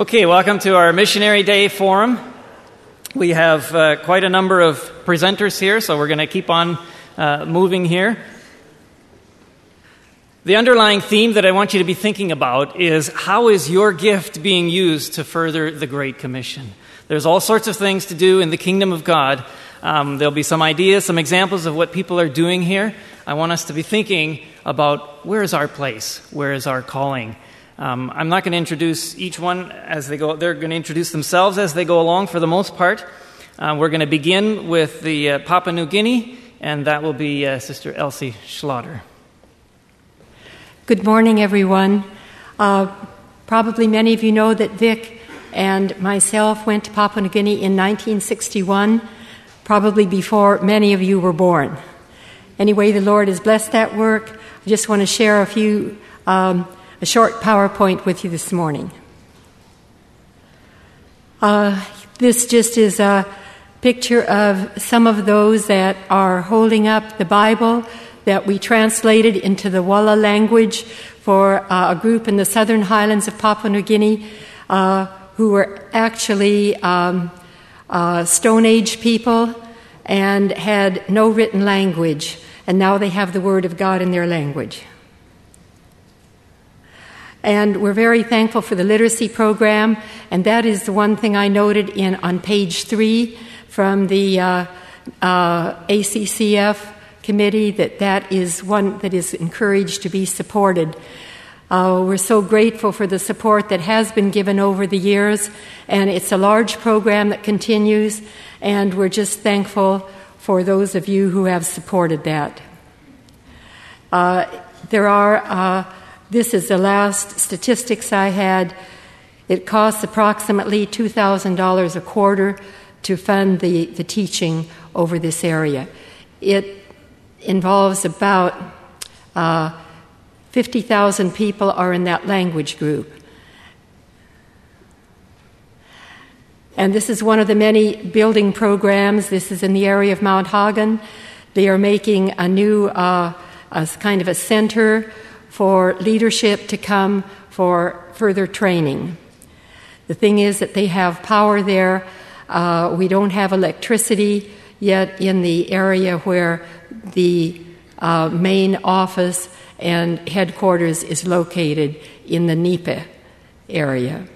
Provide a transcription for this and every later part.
Okay, welcome to our Missionary Day Forum. We have uh, quite a number of presenters here, so we're going to keep on uh, moving here. The underlying theme that I want you to be thinking about is how is your gift being used to further the Great Commission? There's all sorts of things to do in the kingdom of God. Um, there'll be some ideas, some examples of what people are doing here. I want us to be thinking about where is our place? Where is our calling? Um, I'm not going to introduce each one as they go. They're going to introduce themselves as they go along for the most part. Uh, we're going to begin with the uh, Papua New Guinea, and that will be uh, Sister Elsie Schlatter. Good morning, everyone. Uh, probably many of you know that Vic and myself went to Papua New Guinea in 1961, probably before many of you were born. Anyway, the Lord has blessed that work. I just want to share a few. Um, a short PowerPoint with you this morning. Uh, this just is a picture of some of those that are holding up the Bible that we translated into the Wola language for uh, a group in the southern highlands of Papua New Guinea uh, who were actually um, uh, Stone Age people and had no written language, and now they have the Word of God in their language. And we're very thankful for the literacy program. And that is the one thing I noted in on page three from the uh, uh, ACCF committee that that is one that is encouraged to be supported. Uh, we're so grateful for the support that has been given over the years, and it's a large program that continues, and we're just thankful for those of you who have supported that. Uh, there are uh, this is the last statistics I had. It costs approximately $2,000 a quarter to fund the, the teaching over this area. It involves about uh, 50,000 people are in that language group. And this is one of the many building programs. This is in the area of Mount Hagen. They are making a new, uh, a kind of a center for leadership to come for further training. The thing is that they have power there. Uh, we don't have electricity yet in the area where the uh, main office and headquarters is located in the Nipa area.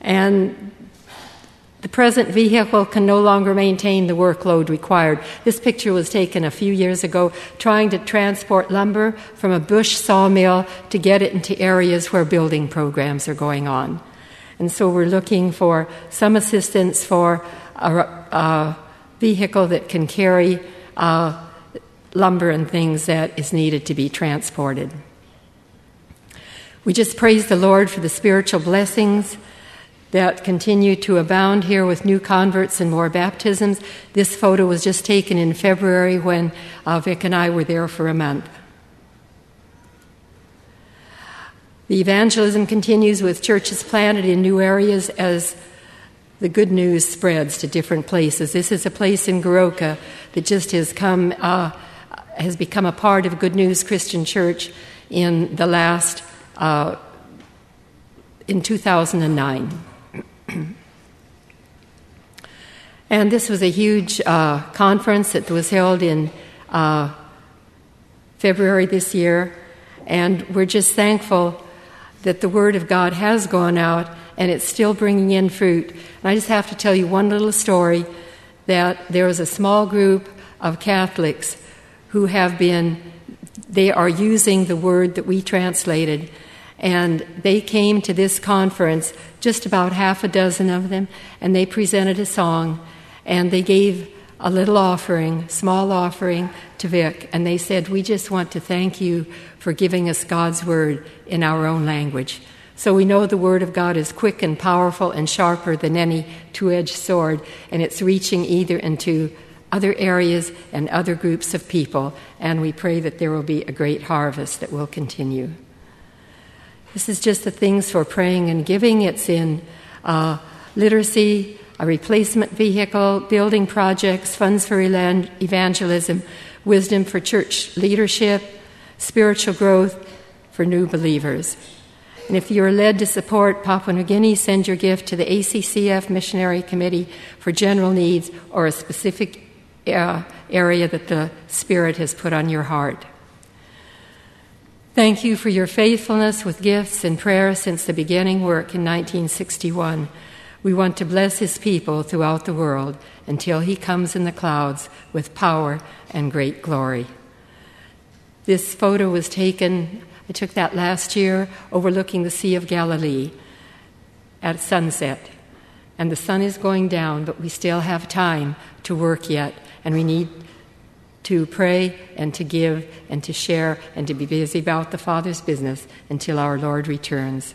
And the present vehicle can no longer maintain the workload required. This picture was taken a few years ago trying to transport lumber from a bush sawmill to get it into areas where building programs are going on. And so we're looking for some assistance for a, a vehicle that can carry uh, lumber and things that is needed to be transported. We just praise the Lord for the spiritual blessings that continue to abound here with new converts and more baptisms. This photo was just taken in February when uh, Vic and I were there for a month. The evangelism continues with churches planted in new areas as the good news spreads to different places. This is a place in Goroka that just has come, uh, has become a part of Good News Christian Church in the last, uh, in 2009. and this was a huge uh, conference that was held in uh, February this year, and we're just thankful that the Word of God has gone out and it's still bringing in fruit. And I just have to tell you one little story that there was a small group of Catholics who have been, they are using the word that we translated and they came to this conference, just about half a dozen of them, and they presented a song and they gave a little offering, small offering to Vic, and they said, We just want to thank you for giving us God's word in our own language. So we know the word of God is quick and powerful and sharper than any two edged sword, and it's reaching either into other areas and other groups of people, and we pray that there will be a great harvest that will continue. This is just the things for praying and giving. It's in uh, literacy, a replacement vehicle, building projects, funds for evangelism, wisdom for church leadership, spiritual growth for new believers. And if you are led to support Papua New Guinea, send your gift to the ACCF Missionary Committee for general needs or a specific uh, area that the Spirit has put on your heart. Thank you for your faithfulness with gifts and prayer since the beginning work in 1961. We want to bless His people throughout the world until He comes in the clouds with power and great glory. This photo was taken, I took that last year, overlooking the Sea of Galilee at sunset. And the sun is going down, but we still have time to work yet, and we need to pray and to give and to share and to be busy about the Father's business until our Lord returns.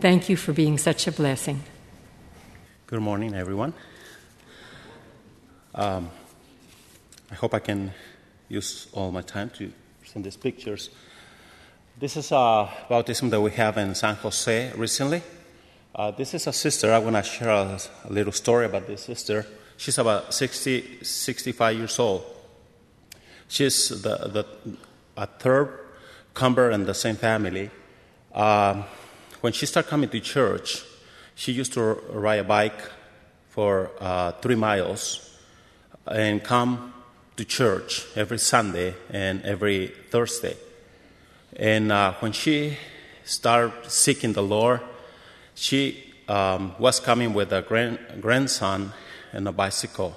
Thank you for being such a blessing. Good morning, everyone. Um, I hope I can use all my time to send these pictures. This is a baptism that we have in San Jose recently. Uh, this is a sister. I want to share a, a little story about this sister. She's about 60, 65 years old. She's the, the, a third comer in the same family. Um, when she started coming to church, she used to ride a bike for uh, three miles and come to church every Sunday and every Thursday. And uh, when she started seeking the Lord, she um, was coming with a grand, grandson and a bicycle.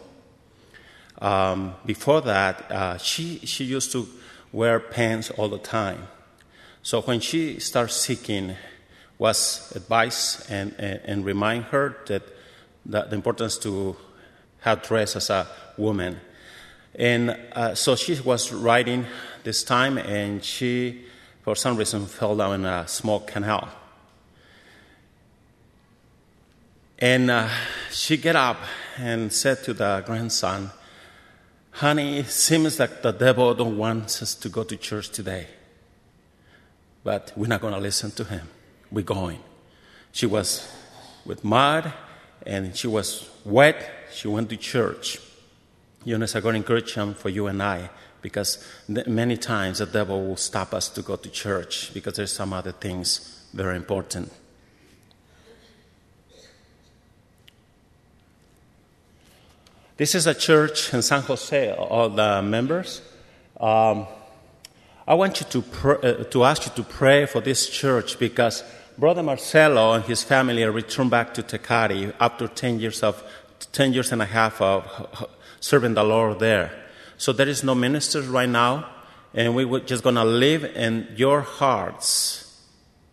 Um, before that, uh, she, she used to wear pants all the time. So when she started seeking, was advice and, and, and remind her that, that the importance to have dress as a woman. And uh, so she was riding this time, and she, for some reason, fell down in a small canal. And uh, she get up and said to the grandson, Honey, it seems like the devil don't want us to go to church today. But we're not going to listen to him. We're going. She was with mud and she was wet. She went to church. You know, I got encouragement for you and I because many times the devil will stop us to go to church because there's some other things very important. This is a church in San Jose, all the members. Um, I want you to, pr- uh, to ask you to pray for this church because Brother Marcelo and his family returned back to Tecate after 10 years of 10 years and a half of serving the Lord there. So there is no ministers right now, and we are just gonna live in your hearts,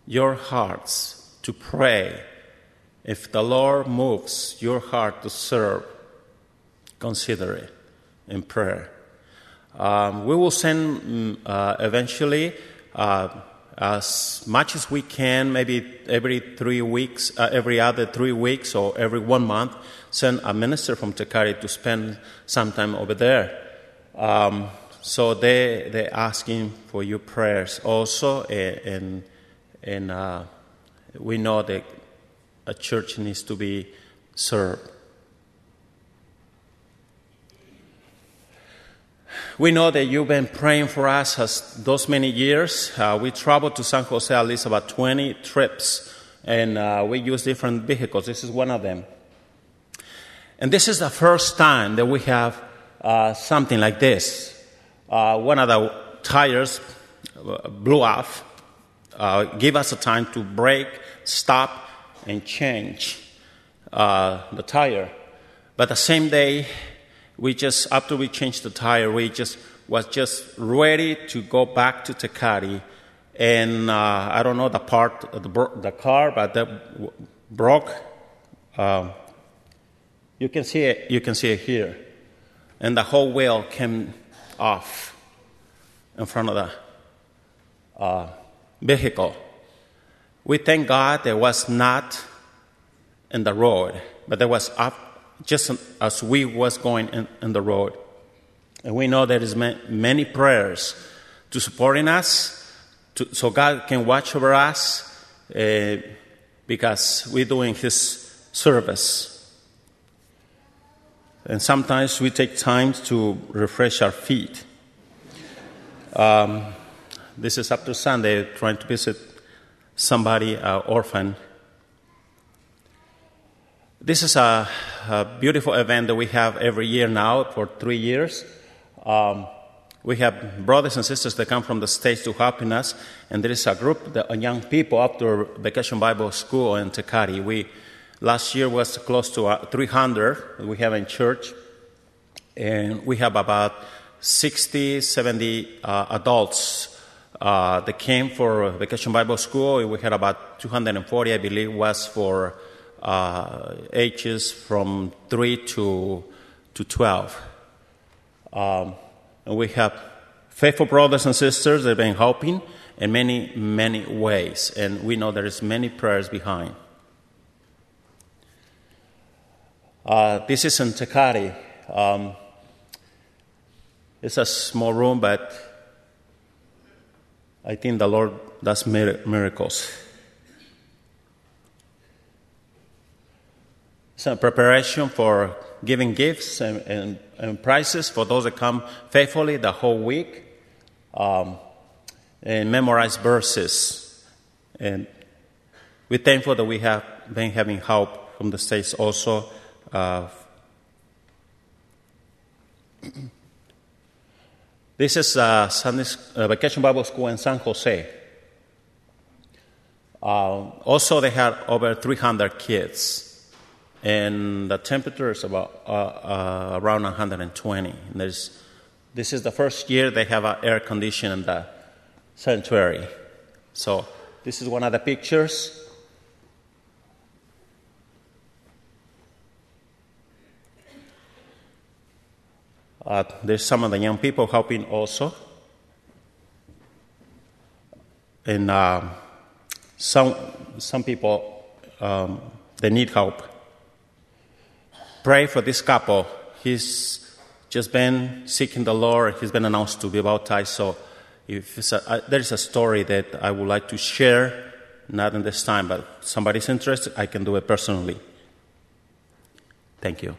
your hearts to pray. If the Lord moves your heart to serve, consider it in prayer. Um, we will send mm, uh, eventually uh, as much as we can, maybe every three weeks, uh, every other three weeks, or every one month, send a minister from Tecate to spend some time over there. Um, so they they're asking for your prayers also, and and uh, we know that a church needs to be served. We know that you've been praying for us as those many years. Uh, we traveled to San Jose at least about 20 trips, and uh, we use different vehicles. This is one of them. And this is the first time that we have uh, something like this. Uh, one of the tires uh, blew off, uh, give us a time to brake, stop, and change the tire. But the same day, we just after we changed the tire, we just was just ready to go back to Tecate, and uh, I don't know the part the, the car, but that broke. Um, you can see it. You can see it here, and the whole wheel came off in front of the uh, vehicle. We thank God there was not in the road, but there was up just as we was going in, in the road. And we know there is many prayers to supporting us, to, so God can watch over us, uh, because we're doing His service. And sometimes we take time to refresh our feet. Um, this is after Sunday, trying to visit somebody uh, orphan. This is a, a, beautiful event that we have every year now for three years. Um, we have brothers and sisters that come from the States to helping us, and there is a group of young people after Vacation Bible School in Tecate. We, last year was close to uh, 300 we have in church, and we have about 60, 70 uh, adults uh, that came for Vacation Bible School. We had about 240, I believe, was for uh, ages from 3 to, to 12. Um, and we have faithful brothers and sisters that have been helping in many, many ways. And we know there is many prayers behind. Uh, this is in Tecate. Um, it's a small room, but I think the Lord does miracles. A preparation for giving gifts and, and, and prizes for those that come faithfully the whole week um, and memorize verses. And we're thankful that we have been having help from the States also. Uh, this is uh, Sunday's uh, Vacation Bible School in San Jose. Uh, also, they had over 300 kids and the temperature is about uh, uh, around 120. And there's, this is the first year they have an air condition in the sanctuary. So this is one of the pictures. Uh, there's some of the young people helping also. And uh, some, some people, um, they need help pray for this couple. He's just been seeking the Lord. He's been announced to be baptized. So if a, uh, there is a story that I would like to share, not in this time, but somebody's interested, I can do it personally. Thank you.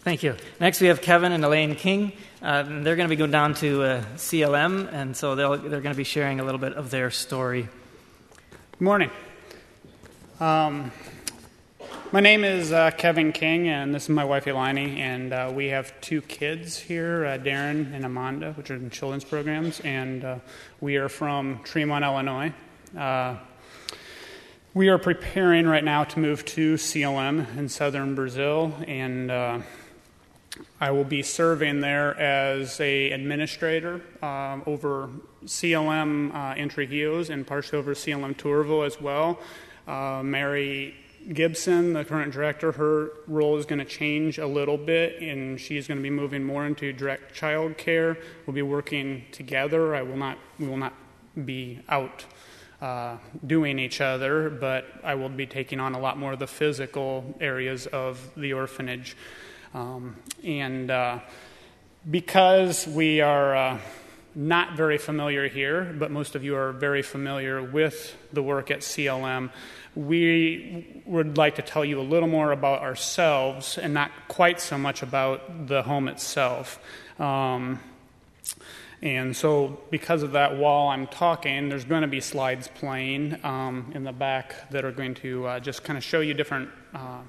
Thank you. Next, we have Kevin and Elaine King. Uh, they're going to be going down to uh, CLM, and so they're going to be sharing a little bit of their story. Good morning. Um, my name is uh, Kevin King, and this is my wife Elani, and uh, we have two kids here, uh, Darren and Amanda, which are in children's programs, and uh, we are from Tremont, Illinois. Uh, we are preparing right now to move to CLM in southern Brazil, and uh, I will be serving there as a administrator um, over CLM uh, Entre Rios and partially over CLM Turvo as well. Mary Gibson, the current director, her role is going to change a little bit, and she's going to be moving more into direct child care. We'll be working together. I will not, we will not be out uh, doing each other, but I will be taking on a lot more of the physical areas of the orphanage. Um, and uh, because we are uh, not very familiar here, but most of you are very familiar with the work at CLM, we would like to tell you a little more about ourselves and not quite so much about the home itself. Um, and so, because of that, while I'm talking, there's going to be slides playing um, in the back that are going to uh, just kind of show you different uh,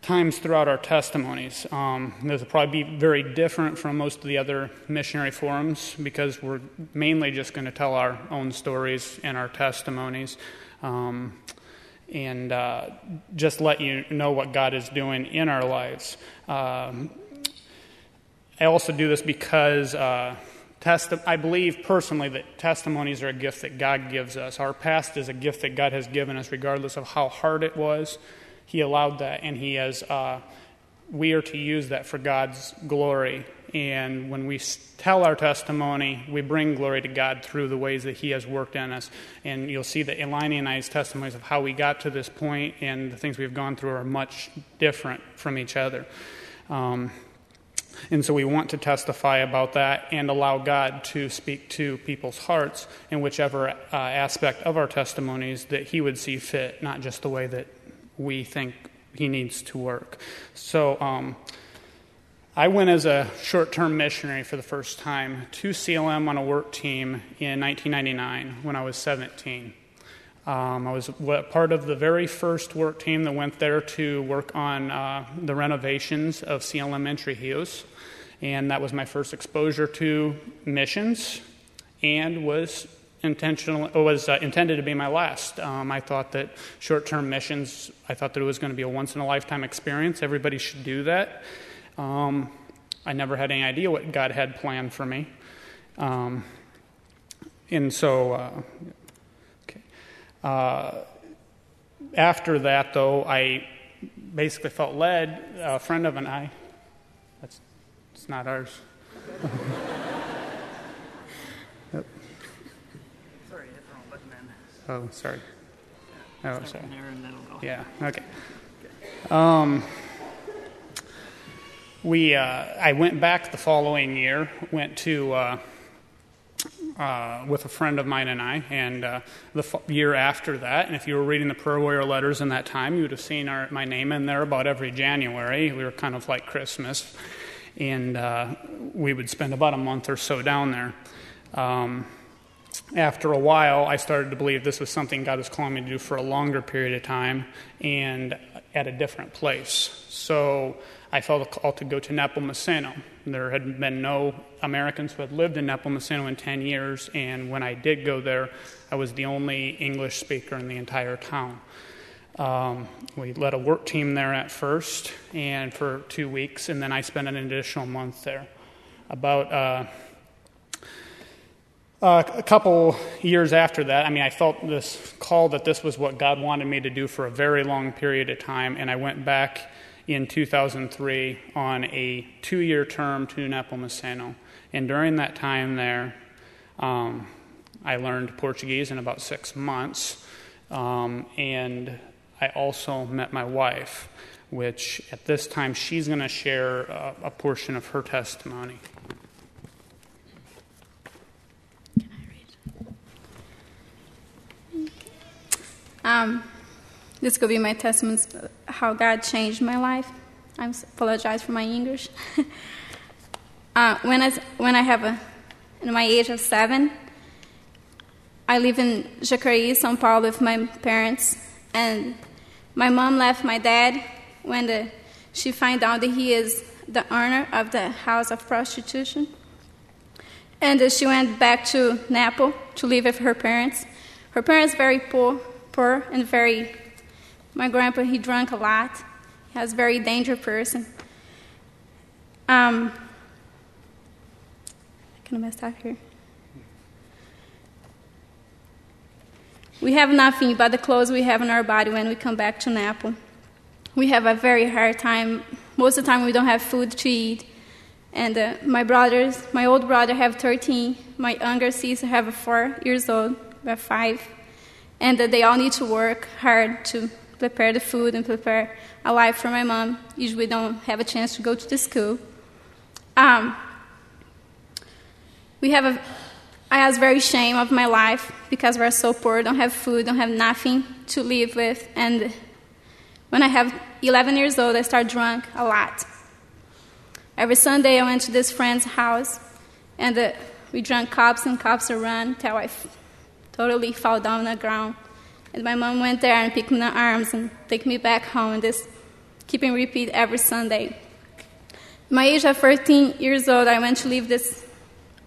times throughout our testimonies. Um, this will probably be very different from most of the other missionary forums because we're mainly just going to tell our own stories and our testimonies. Um, and uh, just let you know what God is doing in our lives. Um, I also do this because uh, testi- I believe personally that testimonies are a gift that God gives us. Our past is a gift that God has given us, regardless of how hard it was. He allowed that, and He has. Uh, we are to use that for God's glory and when we tell our testimony, we bring glory to God through the ways that He has worked in us. And you'll see that Elani and I's testimonies of how we got to this point and the things we've gone through are much different from each other. Um, and so we want to testify about that and allow God to speak to people's hearts in whichever uh, aspect of our testimonies that He would see fit, not just the way that we think He needs to work. So, um, I went as a short term missionary for the first time to CLM on a work team in 1999 when I was 17. Um, I was part of the very first work team that went there to work on uh, the renovations of CLM Entre Rios, and that was my first exposure to missions, and was intentional was uh, intended to be my last. Um, I thought that short-term missions. I thought that it was going to be a once-in-a-lifetime experience. Everybody should do that. Um, I never had any idea what God had planned for me, um, and so. Uh, okay. Uh, after that, though, I basically felt led. A friend of an I. That's it's not ours. Yep. Sorry, hit the wrong button then. Oh, sorry. Oh, sorry. Start from there and that'll go. Yeah. Okay. Um, we. Uh, I went back the following year. Went to. Uh, uh, with a friend of mine and I, and uh, the year after that, and if you were reading the Prayer Warrior letters in that time, you would have seen our, my name in there about every January. We were kind of like Christmas, and uh, we would spend about a month or so down there. Um, after a while, I started to believe this was something God was calling me to do for a longer period of time and at a different place. So I felt a call to go to Nepomuceno. There had been no Americans who had lived in Nepomuceno in 10 years, and when I did go there, I was the only English speaker in the entire town. Um, we led a work team there at first, and for two weeks, and then I spent an additional month there. About uh, uh, a couple years after that, I mean, I felt this call that this was what God wanted me to do for a very long period of time, and I went back in 2003 on a two year term to Nepomuceno. And during that time there, um, I learned Portuguese in about six months, um, and I also met my wife, which at this time she's going to share a, a portion of her testimony. Can I read? Um, this could be my testimony how God changed my life. I apologize for my English. uh, when I when I have a in my age of seven, I live in Jacareí, São Paulo, with my parents, and my mom left my dad when the, she found out that he is the owner of the house of prostitution, and uh, she went back to Napo to live with her parents. Her parents very poor, poor and very. My grandpa he drank a lot. He was a very dangerous person. Um, I mess up here? We have nothing but the clothes we have on our body when we come back to Naples. We have a very hard time. Most of the time, we don't have food to eat. And uh, my brothers, my old brother have 13. My younger sister have a four years old, about five. And uh, they all need to work hard to prepare the food and prepare a life for my mom. Usually don't have a chance to go to the school. Um, we have a, I was very ashamed of my life because we're so poor, don't have food, don't have nothing to live with. And when I have 11 years old, I start drunk a lot. Every Sunday, I went to this friend's house, and uh, we drank cups and cups rum until I f- totally fall down on the ground. And my mom went there and picked me the arms and take me back home, and this keeping repeat every Sunday. my age of 13 years old, I went to leave this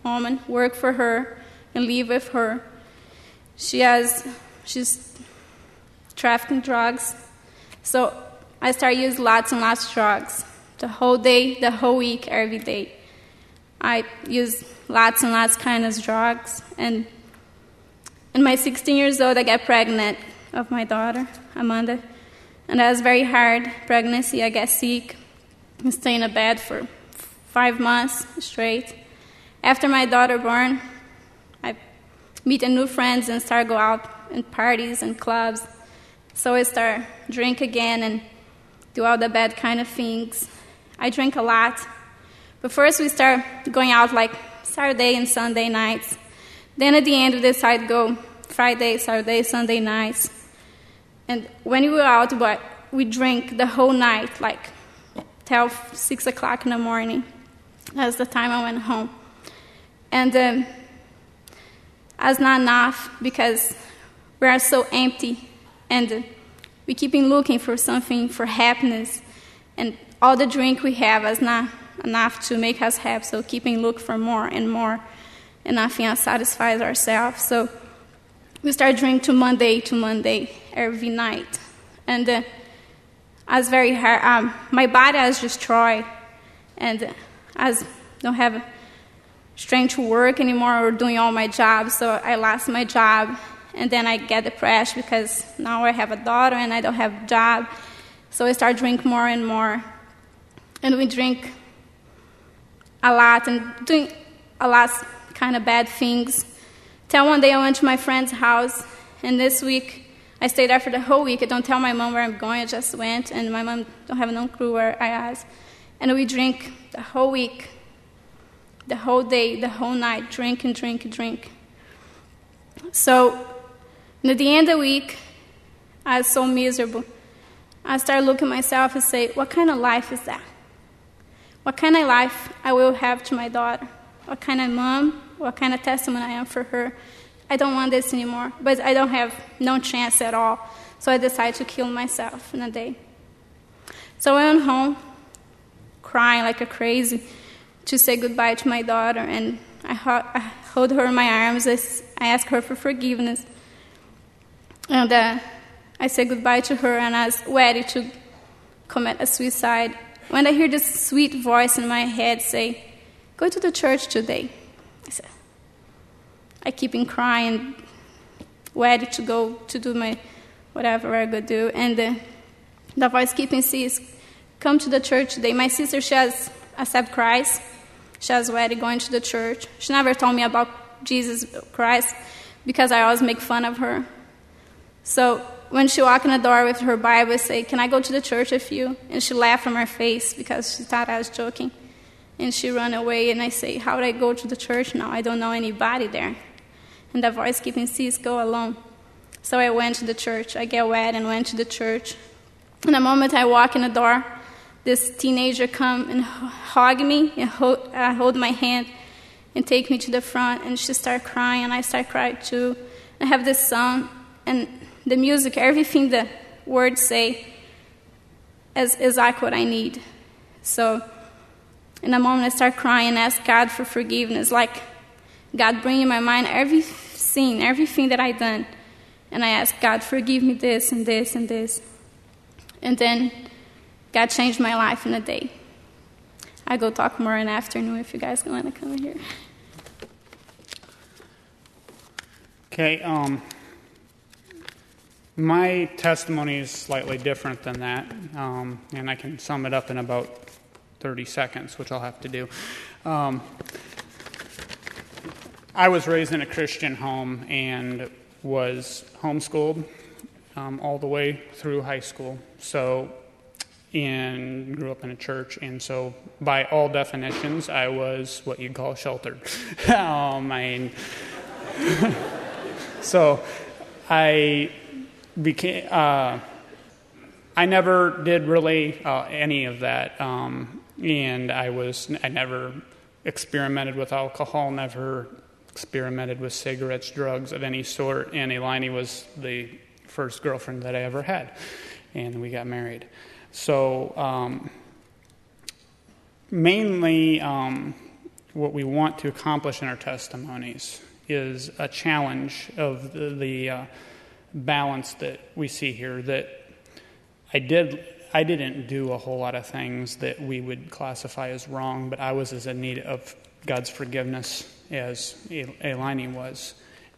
woman, work for her, and live with her. She has, she's trafficking drugs. So I started using lots and lots of drugs. The whole day, the whole week, every day. I use lots and lots of kind of drugs. And in my 16 years old, I got pregnant of my daughter, Amanda. And that was very hard pregnancy. I got sick and stayed in a bed for five months straight. After my daughter born, I meet a new friends and start go out in parties and clubs. So I start drink again and do all the bad kind of things. I drink a lot. But first we start going out like Saturday and Sunday nights. Then at the end we decide to go Friday, Saturday, Sunday nights. And when we were out, but we drink the whole night, like till six o'clock in the morning. That's the time I went home. And um, that's not enough because we are so empty and we keep looking for something for happiness and all the drink we have is not enough to make us happy so keeping look for more and more and nothing satisfies ourselves so we start drinking to monday to monday every night and uh, i was very hard um, my body is destroyed and i don't have strength to work anymore or doing all my jobs so i lost my job and then I get depressed because now I have a daughter and I don't have a job. So I start drinking more and more. And we drink a lot and doing a lot kind of bad things. Till one day I went to my friend's house, and this week I stayed there for the whole week. I don't tell my mom where I'm going. I just went, and my mom don't have no clue where I was. And we drink the whole week, the whole day, the whole night, drink and drink and drink. So at the end of the week, I was so miserable. I started looking at myself and say, what kind of life is that? What kind of life I will have to my daughter? What kind of mom? What kind of testimony I am for her? I don't want this anymore. But I don't have no chance at all. So I decided to kill myself in a day. So I went home, crying like a crazy, to say goodbye to my daughter. And I, I hold her in my arms. I ask her for forgiveness. And uh, I said goodbye to her, and I was ready to commit a suicide. When I hear this sweet voice in my head say, Go to the church today. I said, I keep in crying, ready to go to do my whatever I go do. And uh, the voice keeping says, Come to the church today. My sister, she has accepted Christ. She was ready going to the church. She never told me about Jesus Christ because I always make fun of her. So when she walked in the door with her Bible, say, Can I go to the church with you? And she laughed from her face because she thought I was joking. And she ran away, and I say, How would I go to the church now? I don't know anybody there. And the voice keeping says, Go alone. So I went to the church. I get wet and went to the church. And the moment I walk in the door, this teenager come and hug me and hold, uh, hold my hand and take me to the front. And she start crying, and I start crying too. I have this song, and the music, everything the words say is exactly what I need. So, in a moment, I start crying and ask God for forgiveness. Like, God, bring in my mind every sin, everything that I done. And I ask God, forgive me this and this and this. And then God changed my life in a day. I go talk more in the afternoon if you guys want to come here. Okay, um, my testimony is slightly different than that, um, and I can sum it up in about 30 seconds, which I'll have to do. Um, I was raised in a Christian home and was homeschooled um, all the way through high school. So, and grew up in a church, and so by all definitions, I was what you'd call sheltered. um, I mean, so I became. Uh, I never did really uh, any of that, um, and I was. I never experimented with alcohol. Never experimented with cigarettes, drugs of any sort. And Eleni was the first girlfriend that I ever had, and we got married. So um, mainly, um, what we want to accomplish in our testimonies is a challenge of the. the uh, balance that we see here that I did I didn't do a whole lot of things that we would classify as wrong, but I was as in need of God's forgiveness as Eleni was.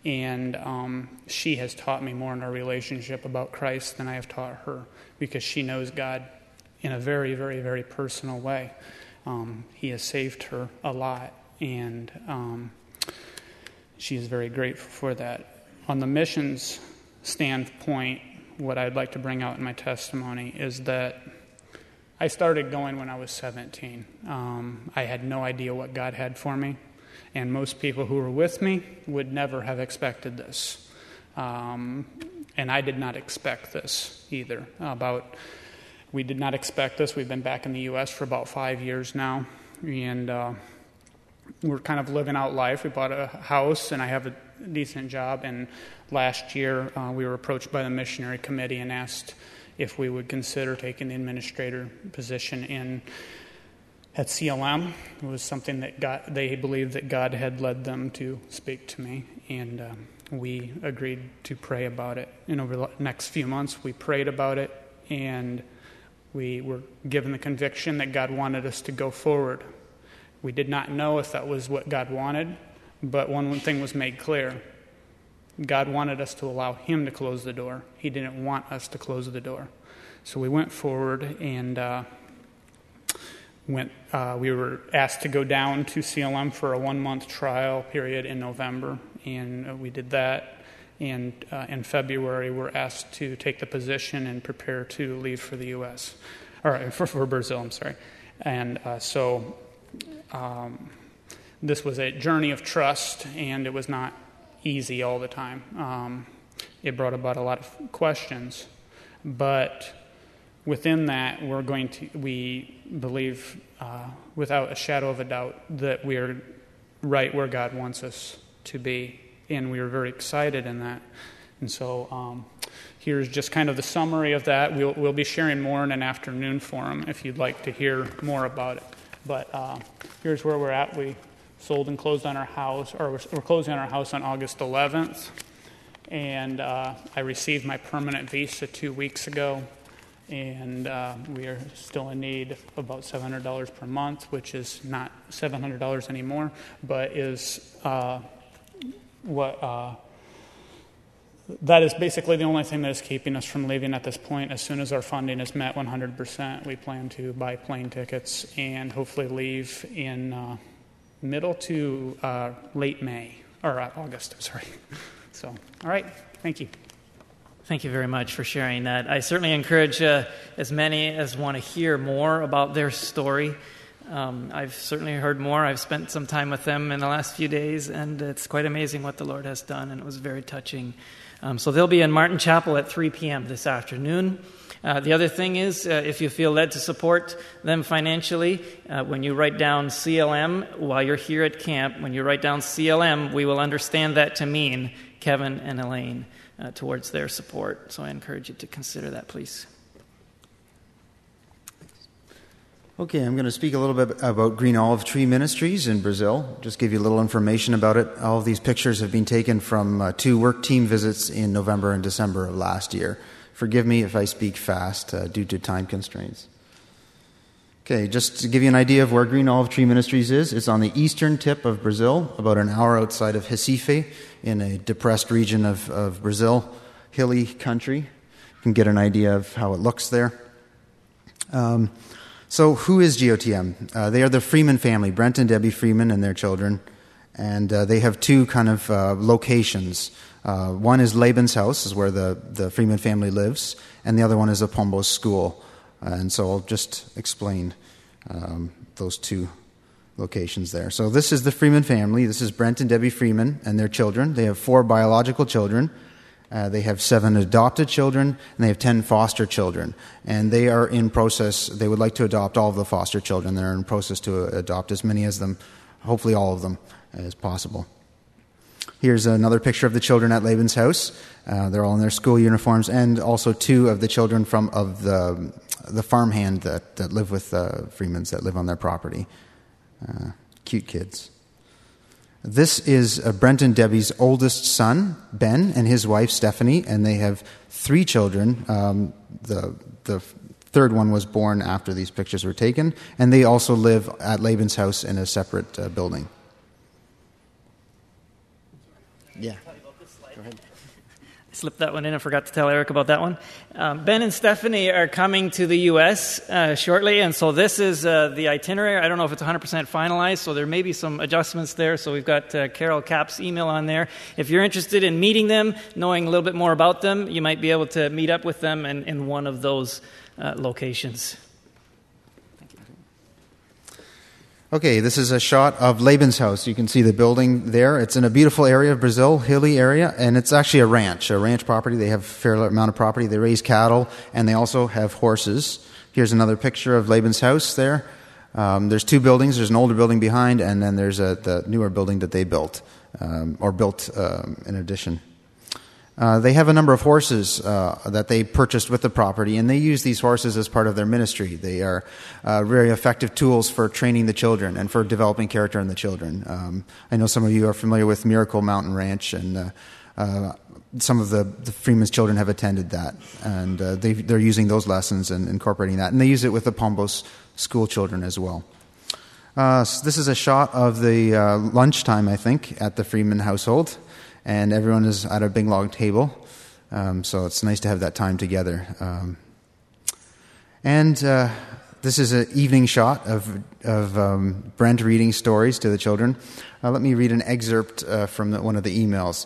And um, she has taught me more in our relationship about Christ than I have taught her because she knows God in a very, very, very personal way. Um, he has saved her a lot, and um, she is very grateful for that. On the missions standpoint, what I'd like to bring out in my testimony is that I started going when I was 17. Um, I had no idea what God had for me, and most people who were with me would never have expected this. Um, and I did not expect this either. About we did not expect this. We've been back in the U.S. for about five years now, and uh, we're kind of living out life. We bought a house, and I have a decent job. And last year, uh, we were approached by the missionary committee and asked if we would consider taking the administrator position in at CLM. It was something that God, they believed that God had led them to speak to me, and um, we agreed to pray about it. And over the next few months, we prayed about it, and we were given the conviction that God wanted us to go forward. We did not know if that was what God wanted, but one thing was made clear God wanted us to allow Him to close the door. He didn't want us to close the door. So we went forward and uh, went. Uh, we were asked to go down to CLM for a one month trial period in November, and uh, we did that. And uh, in February, we're asked to take the position and prepare to leave for the U.S. or for, for Brazil. I'm sorry. And uh, so um, this was a journey of trust, and it was not easy all the time. Um, it brought about a lot of questions, but within that, we're going to we believe uh, without a shadow of a doubt that we are right where God wants us to be, and we are very excited in that. And so. Um, here's just kind of the summary of that. We'll, we'll be sharing more in an afternoon forum if you'd like to hear more about it. But uh, here's where we're at. We sold and closed on our house, or we're, closing on our house on August 11th. And uh, I received my permanent visa two weeks ago. And uh, we are still in need of about $700 per month, which is not $700 anymore, but is uh, what uh, that is basically the only thing that is keeping us from leaving at this point. As soon as our funding is met 100%, we plan to buy plane tickets and hopefully leave in uh, middle to uh, late May, or uh, August, sorry. So, all right, thank you. Thank you very much for sharing that. I certainly encourage uh, as many as want to hear more about their story. Um, I've certainly heard more. I've spent some time with them in the last few days, and it's quite amazing what the Lord has done, and it was very touching. Um, so they'll be in Martin Chapel at 3 p.m. this afternoon. Uh, the other thing is, uh, if you feel led to support them financially, uh, when you write down CLM while you're here at camp, when you write down CLM, we will understand that to mean Kevin and Elaine uh, towards their support. So I encourage you to consider that, please. Okay, I'm going to speak a little bit about Green Olive Tree Ministries in Brazil. Just give you a little information about it. All of these pictures have been taken from uh, two work team visits in November and December of last year. Forgive me if I speak fast uh, due to time constraints. Okay, just to give you an idea of where Green Olive Tree Ministries is, it's on the eastern tip of Brazil, about an hour outside of Recife, in a depressed region of, of Brazil, hilly country. You can get an idea of how it looks there. Um, so, who is GOTM? Uh, they are the Freeman family, Brent and Debbie Freeman and their children. And uh, they have two kind of uh, locations. Uh, one is Laban's house, is where the, the Freeman family lives, and the other one is the Pombos school. And so I'll just explain um, those two locations there. So this is the Freeman family. This is Brent and Debbie Freeman and their children. They have four biological children. Uh, they have seven adopted children, and they have ten foster children. And they are in process, they would like to adopt all of the foster children. They're in process to adopt as many as them, hopefully all of them, as possible. Here's another picture of the children at Laban's house. Uh, they're all in their school uniforms, and also two of the children from of the the farmhand that, that live with the uh, Freemans that live on their property. Uh, cute kids. This is uh, Brent and Debbie's oldest son, Ben, and his wife Stephanie, and they have three children. Um, the the third one was born after these pictures were taken, and they also live at Laban's house in a separate uh, building. Yeah. Go ahead. I slipped that one in. I forgot to tell Eric about that one. Um, ben and Stephanie are coming to the U.S. Uh, shortly, and so this is uh, the itinerary. I don't know if it's 100% finalized, so there may be some adjustments there. So we've got uh, Carol Cap's email on there. If you're interested in meeting them, knowing a little bit more about them, you might be able to meet up with them in, in one of those uh, locations. Okay, this is a shot of Laban's house. You can see the building there. It's in a beautiful area of Brazil, hilly area, and it's actually a ranch, a ranch property. They have a fair amount of property. They raise cattle, and they also have horses. Here's another picture of Laban's house there. Um, there's two buildings. There's an older building behind, and then there's a, the newer building that they built. um, or built um, in addition. Uh, they have a number of horses uh, that they purchased with the property, and they use these horses as part of their ministry. They are uh, very effective tools for training the children and for developing character in the children. Um, I know some of you are familiar with Miracle Mountain Ranch, and uh, uh, some of the, the, Freeman's children have attended that, and they, are using those lessons and incorporating that. And they use it with the Pombos school children as well. So this is a shot of the lunchtime, I think, at the Freeman household and everyone is at a big log table. Um, so it's nice to have that time together. Um, and uh, this is an evening shot of, of um, Brent reading stories to the children. Uh, let me read an excerpt uh, from the, one of the emails.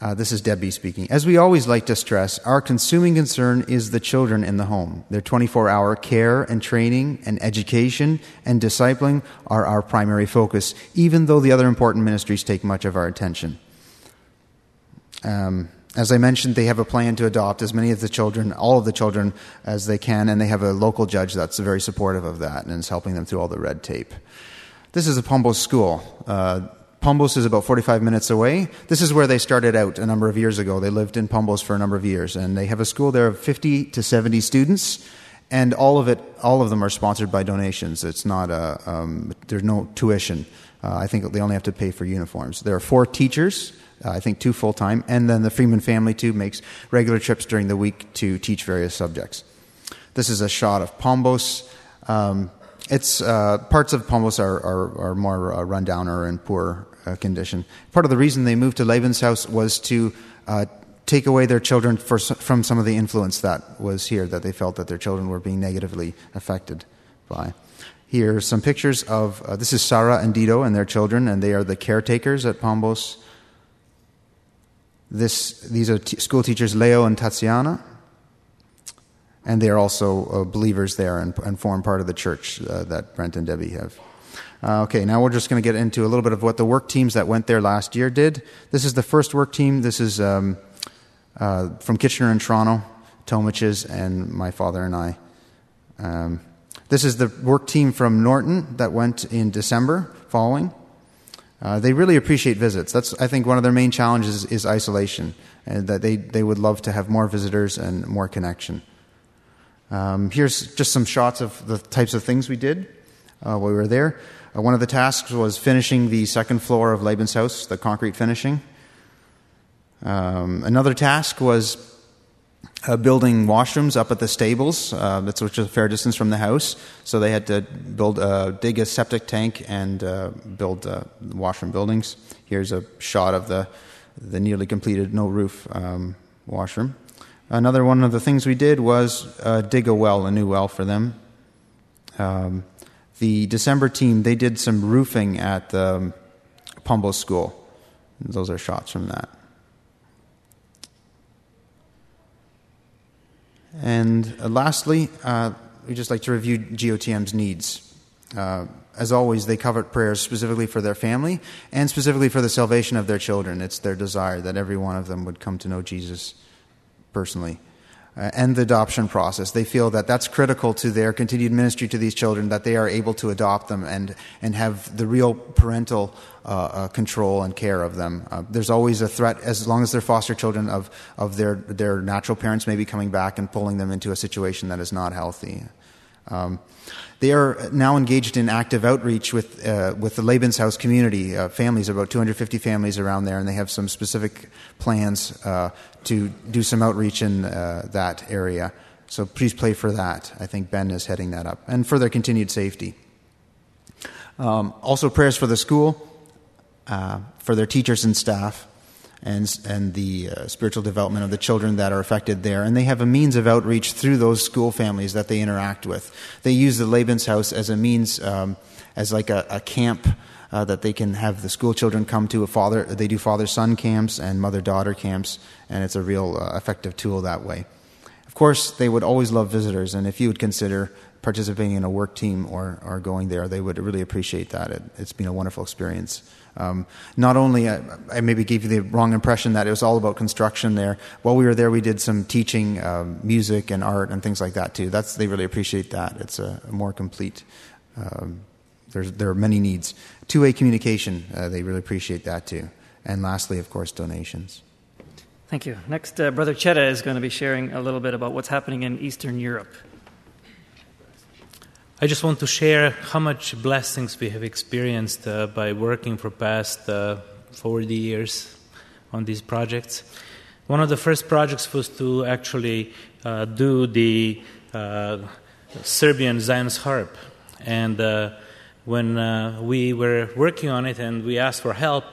Uh, this is Debbie speaking. As we always like to stress, our consuming concern is the children in the home. Their 24 hour care and training and education and discipling are our primary focus, even though the other important ministries take much of our attention. Um, as I mentioned, they have a plan to adopt as many of the children, all of the children, as they can, and they have a local judge that's very supportive of that and is helping them through all the red tape. This is a Pombos school. Uh, Pombos is about 45 minutes away. This is where they started out a number of years ago. They lived in Pombos for a number of years, and they have a school there of 50 to 70 students, and all of it, all of them are sponsored by donations. It's not a, um, there's no tuition. Uh, I think they only have to pay for uniforms. There are four teachers uh, I think two full time, and then the Freeman family too makes regular trips during the week to teach various subjects. This is a shot of Pombos. Um, it's uh, parts of Pombos are, are, are more uh, run down or in poor uh, condition. Part of the reason they moved to Lebenshaus was to uh, take away their children for, from some of the influence that was here, that they felt that their children were being negatively affected by. Here are some pictures of uh, this is Sarah and Dido and their children, and they are the caretakers at Pombos. This, these are t- school teachers Leo and Tatiana, and they are also uh, believers there and, and, form part of the church uh, that Brent and Debbie have. Uh, okay, now we're just going to get into a little bit of what the work teams that went there last year did. This is the first work team. This is um, uh, from Kitchener and Toronto, Tomiches, and my father and I. Um, this is the work team from Norton that went in December following. Uh, they really appreciate visits. That's, I think, one of their main challenges is isolation, and that they, they would love to have more visitors and more connection. Um, here's just some shots of the types of things we did uh, while we were there. Uh, one of the tasks was finishing the second floor of Lebenshaus, the concrete finishing. Um, another task was uh, building washrooms up at the stables, uh, that's which is a fair distance from the house. So they had to build, uh, dig a septic tank and uh, build uh, washroom buildings. Here's a shot of the the nearly completed no roof um, washroom. Another one of the things we did was uh, dig a well, a new well for them. Um, the December team they did some roofing at the Pombo School. Those are shots from that. And uh, lastly, uh, we just like to review GOTM's needs. Uh, as always, they covered prayers specifically for their family and specifically for the salvation of their children. It's their desire that every one of them would come to know Jesus personally uh, and the adoption process. They feel that that's critical to their continued ministry to these children, that they are able to adopt them and, and have the real parental uh, uh, control and care of them. Uh, there's always a threat, as long as they're foster children, of, of their, their natural parents maybe coming back and pulling them into a situation that is not healthy. Um, they are now engaged in active outreach with, uh, with the Lebenshaus community, uh, families, about 250 families around there, and they have some specific plans uh, to do some outreach in uh, that area. So please pray for that. I think Ben is heading that up, and for their continued safety. Um, also, prayers for the school, uh, for their teachers and staff and, and the uh, spiritual development of the children that are affected there. And they have a means of outreach through those school families that they interact with. They use the Lebenshaus as a means, um, as like a, a camp. Uh, that they can have the school children come to a father. They do father-son camps and mother-daughter camps, and it's a real uh, effective tool that way. Of course, they would always love visitors, and if you would consider participating in a work team or, or going there, they would really appreciate that. It, has been a wonderful experience. Um, not only, I, I, maybe gave you the wrong impression that it was all about construction there. While we were there, we did some teaching, um, music and art and things like that too. That's, they really appreciate that. It's a, a more complete, um, there are many needs. Two way communication, uh, they really appreciate that too. And lastly, of course, donations. Thank you. Next, uh, Brother Chetta is going to be sharing a little bit about what's happening in Eastern Europe. I just want to share how much blessings we have experienced uh, by working for past uh, 40 years on these projects. One of the first projects was to actually uh, do the uh, Serbian Zionist harp. And uh, when uh, we were working on it and we asked for help,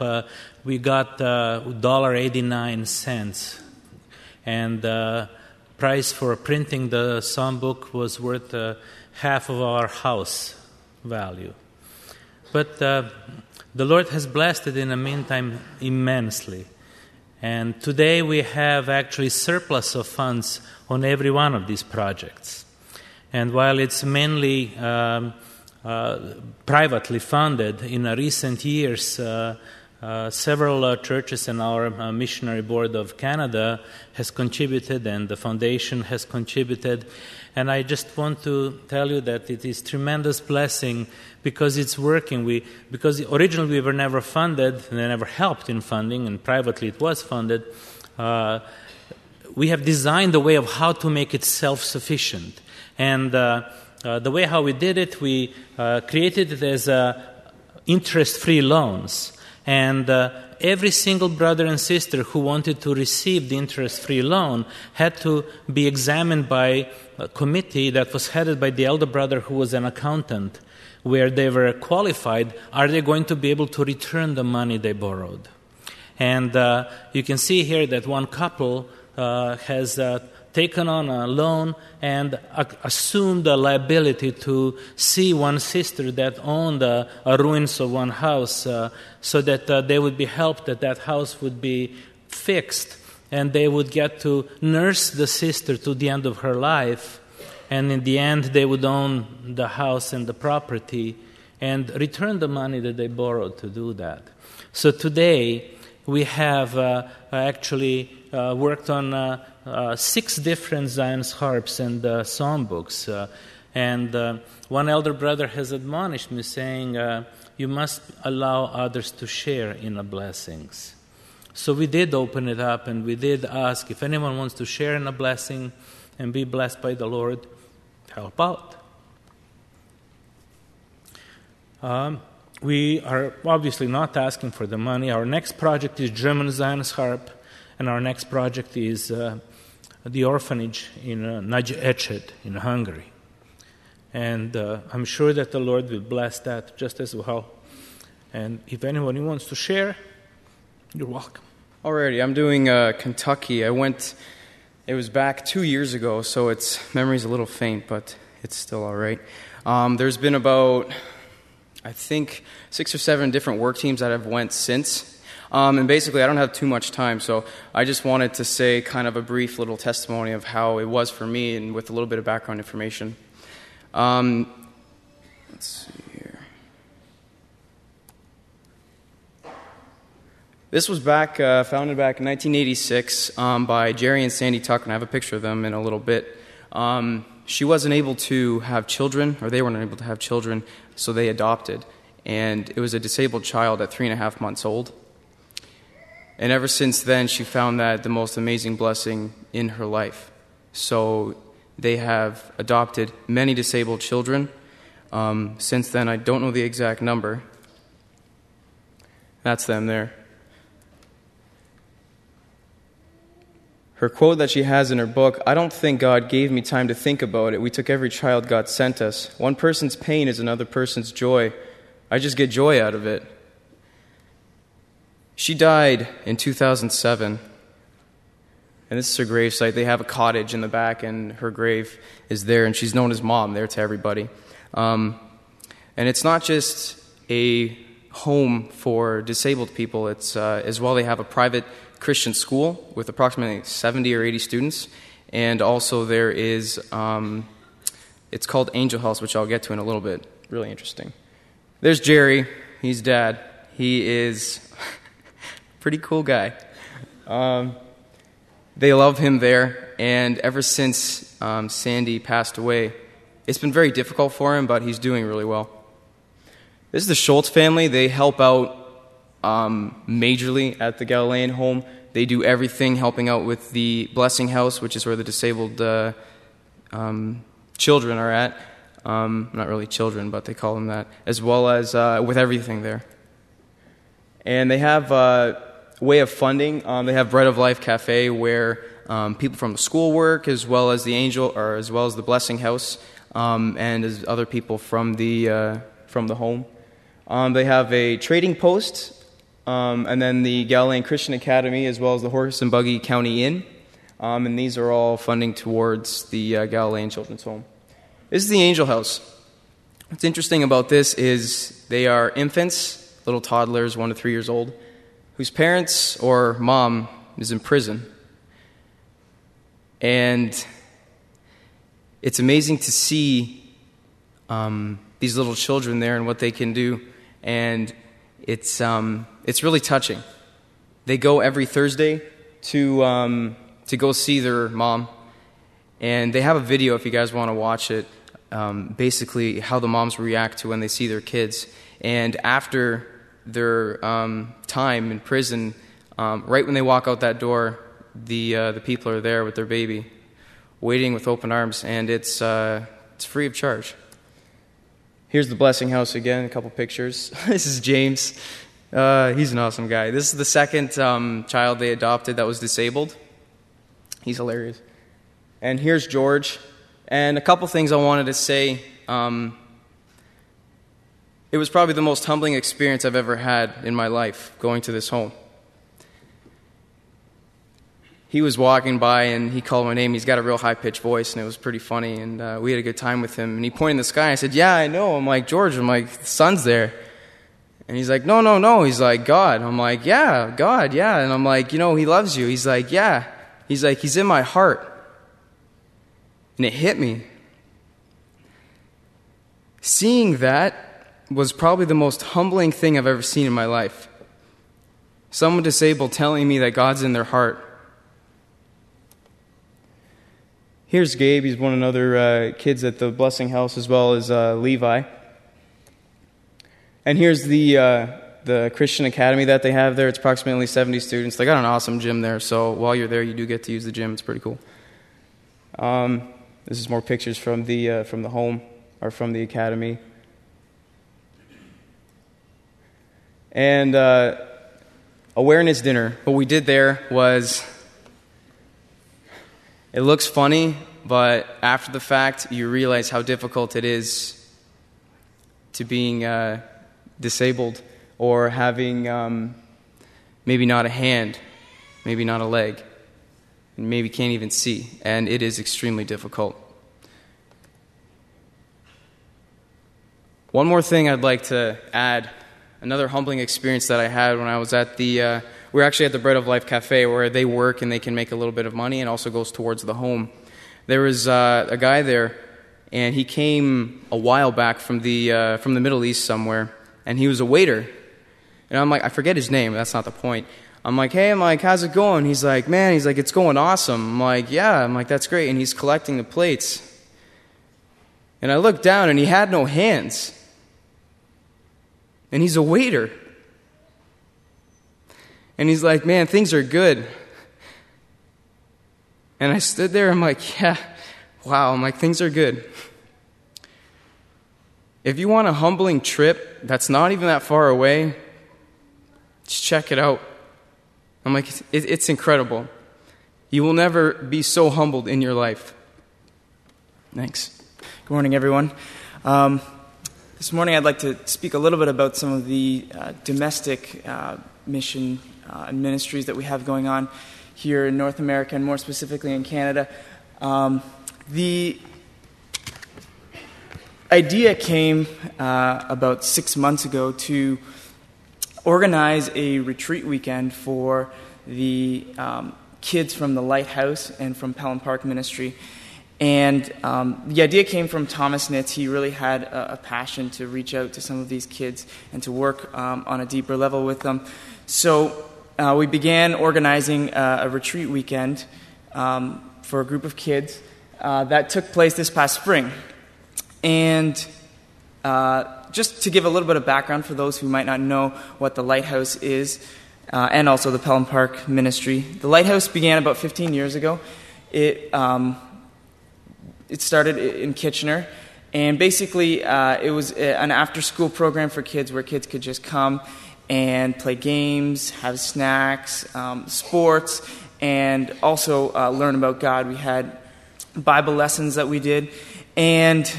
we got $1.89. And price for printing the psalm book was worth half of our house value. But uh, the Lord has blessed it in the meantime immensely. And today we have actually surplus of funds on every one of these projects. And while it's mainly um, uh, privately funded, in recent years, uh, several uh, churches and our uh, missionary board of Canada has contributed, and the foundation has contributed. And I just want to tell you that it is tremendous blessing because it's working. We, because originally we were never funded, and they never helped in funding, and privately it was funded. Uh, we have designed a way of how to make it self-sufficient. And uh, uh, the way how we did it, we created it as interest-free loans. And uh, every single brother and sister who wanted to receive the interest free loan had to be examined by a committee that was headed by the elder brother who was an accountant, where they were qualified are they going to be able to return the money they borrowed? And uh, you can see here that one couple uh, has uh, taken on a loan and assumed the liability to see one sister that owned a ruins of one house uh, so that uh, they would be helped, that that house would be fixed, and they would get to nurse the sister to the end of her life. And in the end, they would own the house and the property and return the money that they borrowed to do that. So today, we have uh, actually uh, worked on uh, six different Zionist harps and uh, songbooks. Uh, and uh, one elder brother has admonished me, saying, uh, You must allow others to share in the blessings. So we did open it up and we did ask if anyone wants to share in a blessing and be blessed by the Lord, help out. Um, we are obviously not asking for the money. Our next project is German Zionist harp, and our next project is uh, the orphanage in uh, Nagy in Hungary. And uh, I'm sure that the Lord will bless that just as well. And if anyone wants to share, you're welcome. Alrighty, I'm doing uh, Kentucky. I went, it was back two years ago, so its memory's a little faint, but it's still all right. Um, there's been about, I think, six or seven different work teams that have went since um, and basically, I don't have too much time, so I just wanted to say kind of a brief little testimony of how it was for me and with a little bit of background information. Um, let's see here. This was back, uh, founded back in 1986 um, by Jerry and Sandy Tuck, and I have a picture of them in a little bit. Um, she wasn't able to have children, or they weren't able to have children, so they adopted. And it was a disabled child at three and a half months old. And ever since then, she found that the most amazing blessing in her life. So they have adopted many disabled children. Um, since then, I don't know the exact number. That's them there. Her quote that she has in her book I don't think God gave me time to think about it. We took every child God sent us. One person's pain is another person's joy. I just get joy out of it. She died in 2007. And this is her gravesite. They have a cottage in the back, and her grave is there, and she's known as mom there to everybody. Um, and it's not just a home for disabled people, it's uh, as well, they have a private Christian school with approximately 70 or 80 students. And also, there is, um, it's called Angel House, which I'll get to in a little bit. Really interesting. There's Jerry. He's dad. He is pretty cool guy. Um, they love him there, and ever since um, Sandy passed away, it's been very difficult for him, but he's doing really well. This is the Schultz family. They help out um, majorly at the Galilean home. They do everything helping out with the Blessing House, which is where the disabled uh, um, children are at. Um, not really children, but they call them that, as well as uh, with everything there. And they have a way of funding. Um, they have Bread of Life Cafe, where um, people from the school work, as well as the Angel, or as well as the Blessing House, um, and as other people from the uh, from the home. Um, they have a trading post, um, and then the Galilean Christian Academy, as well as the Horse and Buggy County Inn. Um, and these are all funding towards the uh, Galilean Children's Home. This is the Angel House. What's interesting about this is they are infants, little toddlers, one to three years old, whose parents or mom is in prison. And it's amazing to see um, these little children there and what they can do. And it's, um, it's really touching. They go every Thursday to, um, to go see their mom. And they have a video if you guys want to watch it um, basically how the moms react to when they see their kids. And after their um, time in prison, um, right when they walk out that door, the, uh, the people are there with their baby, waiting with open arms, and it's, uh, it's free of charge. Here's the Blessing House again, a couple pictures. this is James. Uh, he's an awesome guy. This is the second um, child they adopted that was disabled. He's hilarious. And here's George. And a couple things I wanted to say. Um, it was probably the most humbling experience I've ever had in my life going to this home. He was walking by and he called my name. He's got a real high pitched voice, and it was pretty funny. And uh, we had a good time with him. And he pointed in the sky. I said, Yeah, I know. I'm like, George, I'm like, the sun's there. And he's like, No, no, no. He's like, God. I'm like, Yeah, God, yeah. And I'm like, You know, he loves you. He's like, Yeah. He's like, He's in my heart. And it hit me. Seeing that was probably the most humbling thing I've ever seen in my life. Someone disabled telling me that God's in their heart. Here's Gabe. He's one of the other uh, kids at the Blessing House, as well as uh, Levi. And here's the, uh, the Christian Academy that they have there. It's approximately 70 students. They got an awesome gym there, so while you're there, you do get to use the gym. It's pretty cool. Um, this is more pictures from the, uh, from the home or from the academy. And uh, awareness dinner. What we did there was it looks funny, but after the fact, you realize how difficult it is to being uh, disabled or having um, maybe not a hand, maybe not a leg, and maybe can't even see. And it is extremely difficult. One more thing I'd like to add another humbling experience that I had when I was at the, uh, we are actually at the Bread of Life Cafe where they work and they can make a little bit of money and also goes towards the home. There was uh, a guy there, and he came a while back from the, uh, from the Middle East somewhere, and he was a waiter. And I'm like, I forget his name, that's not the point. I'm like, hey, I'm like, how's it going? He's like, man, he's like, it's going awesome. I'm like, yeah, I'm like, that's great. And he's collecting the plates. And I looked down, and he had no hands and he's a waiter. And he's like, Man, things are good. And I stood there, I'm like, Yeah, wow. I'm like, Things are good. If you want a humbling trip that's not even that far away, just check it out. I'm like, It's incredible. You will never be so humbled in your life. Thanks. Good morning, everyone. Um, this morning, I'd like to speak a little bit about some of the uh, domestic uh, mission uh, and ministries that we have going on here in North America and more specifically in Canada. Um, the idea came uh, about six months ago to organize a retreat weekend for the um, kids from the Lighthouse and from Pelham Park Ministry and um, the idea came from Thomas Nitz. He really had a, a, passion to reach out to some of these kids and to work um, on a deeper level with them. So uh, we began organizing a retreat weekend um, for a group of kids uh, that took place this past spring. And uh, just to give a little bit of background for those who might not know what the Lighthouse is, uh, and also the Pelham Park Ministry. The Lighthouse began about 15 years ago. It, um, it started in Kitchener, and basically uh, it was an after school program for kids where kids could just come and play games, have snacks, um, sports, and also uh, learn about God. We had Bible lessons that we did. And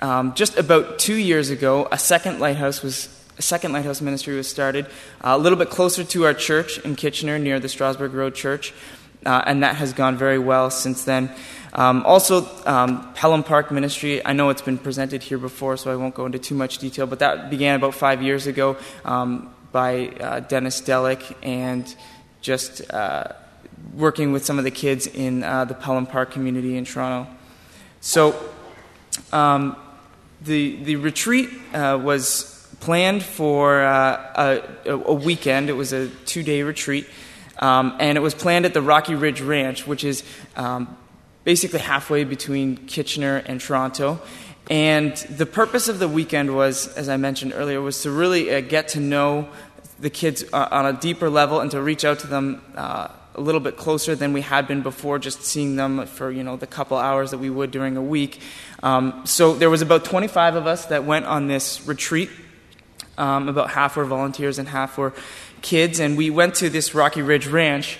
um, just about two years ago, a second lighthouse was a second lighthouse ministry was started, uh, a little bit closer to our church in Kitchener, near the Strasburg Road Church, uh, and that has gone very well since then. Um, also, um, Pelham Park Ministry, I know it's been presented here before, so I won't go into too much detail, but that began about five years ago um, by uh, Dennis Delick and just uh, working with some of the kids in uh, the Pelham Park community in Toronto. So, um, the, the retreat uh, was planned for uh, a, a, weekend, it was a two day retreat. Um, and it was planned at the Rocky Ridge Ranch, which is um, basically halfway between Kitchener and Toronto. And the purpose of the weekend was, as I mentioned earlier, was to really uh, get to know the kids uh, on a deeper level and to reach out to them uh, a little bit closer than we had been before, just seeing them for you know the couple hours that we would during a week. Um, so there was about 25 of us that went on this retreat. Um, about half were volunteers and half were kids, and we went to this Rocky Ridge Ranch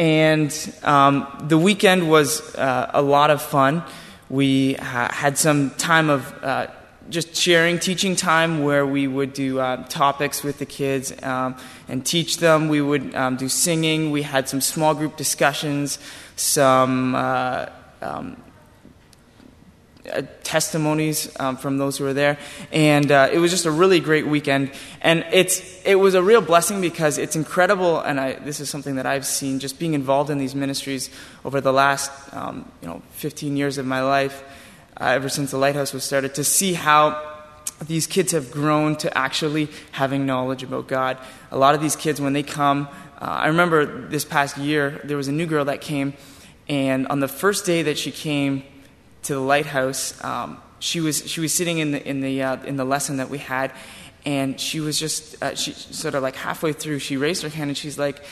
and um, the weekend was uh, a lot of fun. We ha- had some time of uh, just sharing, teaching time where we would do uh, topics with the kids um, and teach them. We would um, do singing. We had some small group discussions, some uh, um, uh, testimonies um, from those who were there, and uh, it was just a really great weekend. And it's it was a real blessing because it's incredible, and I, this is something that I've seen just being involved in these ministries over the last um, you know 15 years of my life, uh, ever since the Lighthouse was started, to see how these kids have grown to actually having knowledge about God. A lot of these kids, when they come, uh, I remember this past year there was a new girl that came, and on the first day that she came to the lighthouse, um, she was she was sitting in the in the uh, in the lesson that we had, and she was just uh, she sort of like halfway through, she raised her hand and she's like,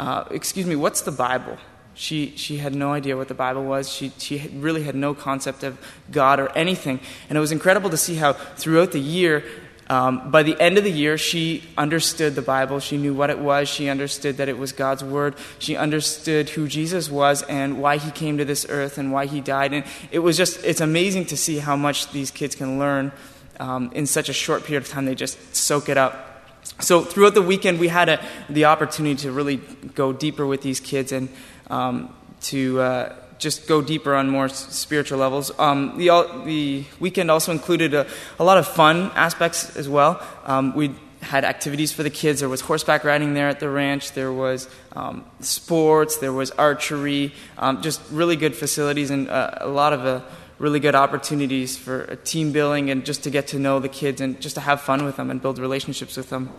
uh, "Excuse me, what's the Bible?" She she had no idea what the Bible was. She she really had no concept of God or anything, and it was incredible to see how throughout the year um, by the end of the year, she understood the Bible. She knew what it was. She understood that it was God's Word. She understood who Jesus was and why he came to this earth and why he died. And it was just, it's amazing to see how much these kids can learn um, in such a short period of time. They just soak it up. So throughout the weekend, we had a, the opportunity to really go deeper with these kids and um, to. Uh, just go deeper on more spiritual levels. Um, the, the weekend also included a, a, lot of fun aspects as well. Um, we had activities for the kids. There was horseback riding there at the ranch. There was um, sports. There was archery. Um, just really good facilities and uh, a lot of uh, really good opportunities for team building and just to get to know the kids and just to have fun with them and build relationships with them.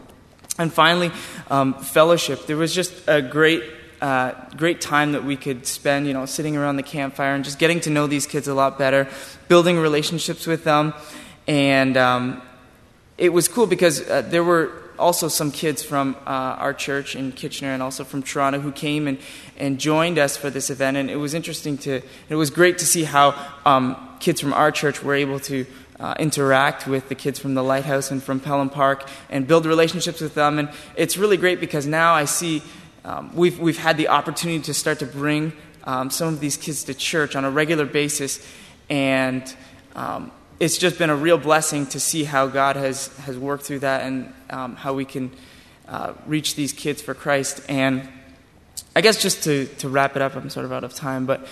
And finally, um, fellowship. There was just a great uh, great time that we could spend, you know, sitting around the campfire and just getting to know these kids a lot better, building relationships with them. And um, it was cool because uh, there were also some kids from uh, our church in Kitchener and also from Toronto who came and, and joined us for this event. And it was interesting to, it was great to see how um, kids from our church were able to uh, interact with the kids from the Lighthouse and from Pelham Park and build relationships with them. And it's really great because now I see um, we've, we've had the opportunity to start to bring um, some of these kids to church on a regular basis, and um, it's just been a real blessing to see how God has, has worked through that and um, how we can uh, reach these kids for Christ. And I guess just to, to wrap it up, I'm sort of out of time, but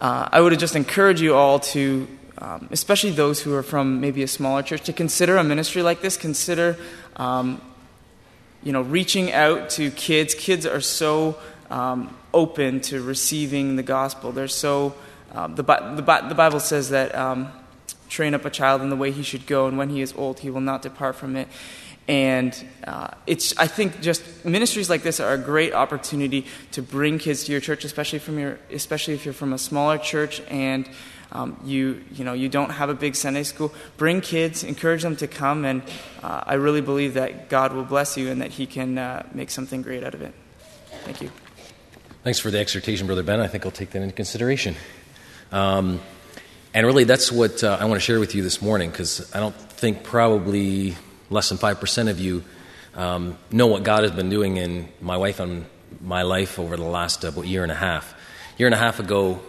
uh, I would just encourage you all to, um, especially those who are from maybe a smaller church, to consider a ministry like this. Consider um, you know, reaching out to kids. Kids are so um, open to receiving the gospel. They're so, um, the, the, the, Bible says that um, train up a child in the way he should go, and when he is old, he will not depart from it. And uh, it's, I think, just ministries like this are a great opportunity to bring kids to your church, especially from your, especially if you're from a smaller church, and um, you, you, know, you don't have a big Sunday school, bring kids, encourage them to come, and uh, I really believe that God will bless you and that He can uh, make something great out of it. Thank you. Thanks for the exhortation, Brother Ben. I think I'll take that into consideration. Um, and really, that's what uh, I want to share with you this morning because I don't think probably less than 5% of you um, know what God has been doing in my wife and my life over the last uh, year and a half. Year and a half ago,